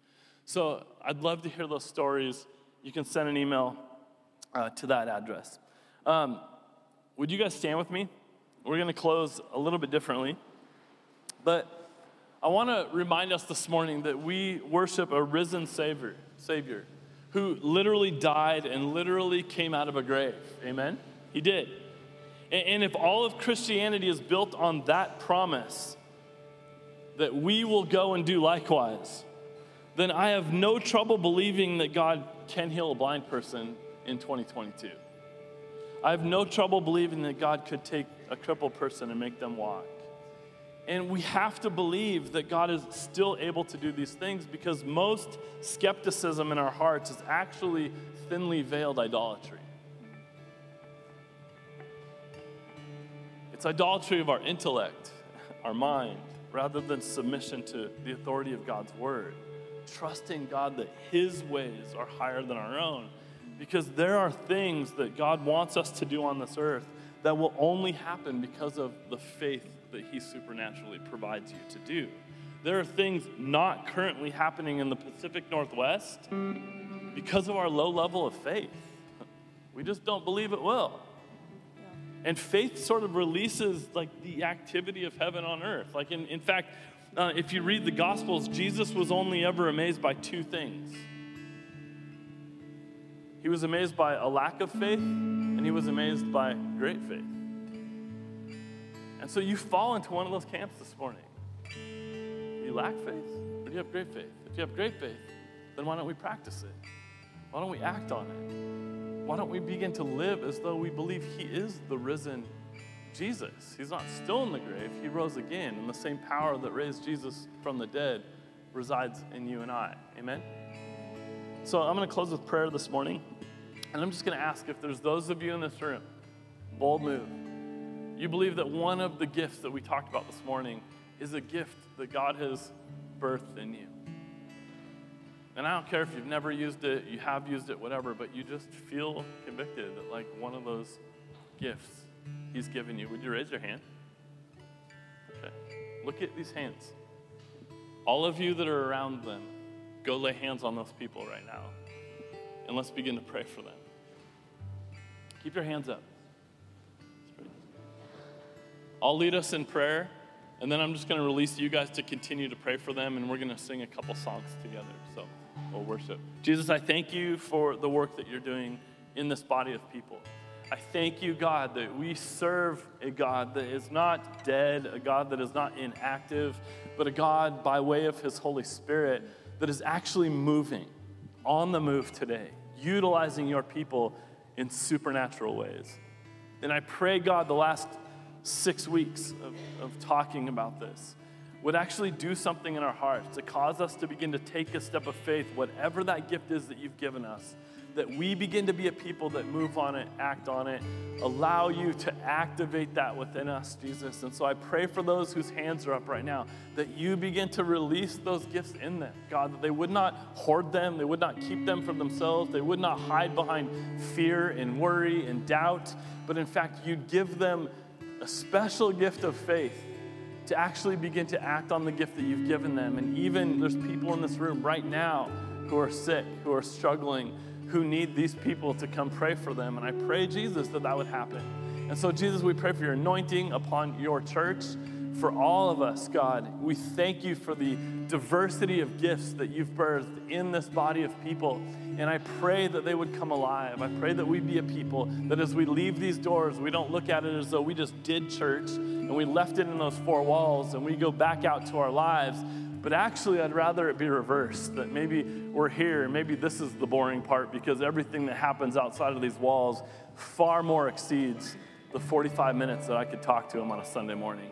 So I'd love to hear those stories. You can send an email uh, to that address. Um, would you guys stand with me? We're going to close a little bit differently. But I want to remind us this morning that we worship a risen Savior, Savior who literally died and literally came out of a grave. Amen? He did. And if all of Christianity is built on that promise, that we will go and do likewise, then I have no trouble believing that God can heal a blind person in 2022. I have no trouble believing that God could take a crippled person and make them walk. And we have to believe that God is still able to do these things because most skepticism in our hearts is actually thinly veiled idolatry. It's idolatry of our intellect, our mind, rather than submission to the authority of God's word. Trusting God that His ways are higher than our own. Because there are things that God wants us to do on this earth that will only happen because of the faith that He supernaturally provides you to do. There are things not currently happening in the Pacific Northwest because of our low level of faith. We just don't believe it will. And faith sort of releases like the activity of heaven on earth. Like in, in fact, uh, if you read the Gospels, Jesus was only ever amazed by two things. He was amazed by a lack of faith, and he was amazed by great faith. And so you fall into one of those camps this morning. Do you lack faith, or do you have great faith? If you have great faith, then why don't we practice it? Why don't we act on it? Why don't we begin to live as though we believe He is the risen Jesus? He's not still in the grave, He rose again, and the same power that raised Jesus from the dead resides in you and I. Amen? So I'm going to close with prayer this morning. And I'm just going to ask if there's those of you in this room, bold move. You believe that one of the gifts that we talked about this morning is a gift that God has birthed in you. And I don't care if you've never used it, you have used it, whatever, but you just feel convicted that, like, one of those gifts He's given you. Would you raise your hand? Okay. Look at these hands. All of you that are around them, go lay hands on those people right now. And let's begin to pray for them. Keep your hands up. I'll lead us in prayer, and then I'm just going to release you guys to continue to pray for them, and we're going to sing a couple songs together. So we'll worship. Jesus, I thank you for the work that you're doing in this body of people. I thank you, God, that we serve a God that is not dead, a God that is not inactive, but a God by way of his Holy Spirit that is actually moving, on the move today, utilizing your people in supernatural ways. And I pray, God, the last six weeks of, of talking about this would actually do something in our hearts to cause us to begin to take a step of faith, whatever that gift is that you've given us, that we begin to be a people that move on it, act on it, allow you to activate that within us, Jesus. And so I pray for those whose hands are up right now that you begin to release those gifts in them, God, that they would not hoard them, they would not keep them for themselves, they would not hide behind fear and worry and doubt, but in fact, you'd give them a special gift of faith to actually begin to act on the gift that you've given them. And even there's people in this room right now who are sick, who are struggling who need these people to come pray for them. And I pray, Jesus, that that would happen. And so, Jesus, we pray for your anointing upon your church, for all of us, God. We thank you for the diversity of gifts that you've birthed in this body of people. And I pray that they would come alive. I pray that we be a people that as we leave these doors, we don't look at it as though we just did church and we left it in those four walls and we go back out to our lives but actually, I'd rather it be reversed that maybe we're here maybe this is the boring part because everything that happens outside of these walls far more exceeds the 45 minutes that I could talk to them on a Sunday morning.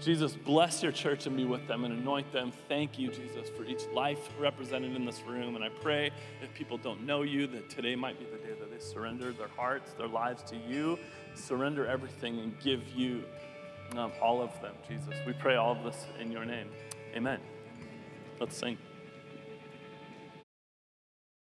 Jesus, bless your church and be with them and anoint them. Thank you, Jesus, for each life represented in this room. And I pray if people don't know you, that today might be the day that they surrender their hearts, their lives to you, surrender everything, and give you um, all of them, Jesus. We pray all of this in your name. Amen. Let's sing.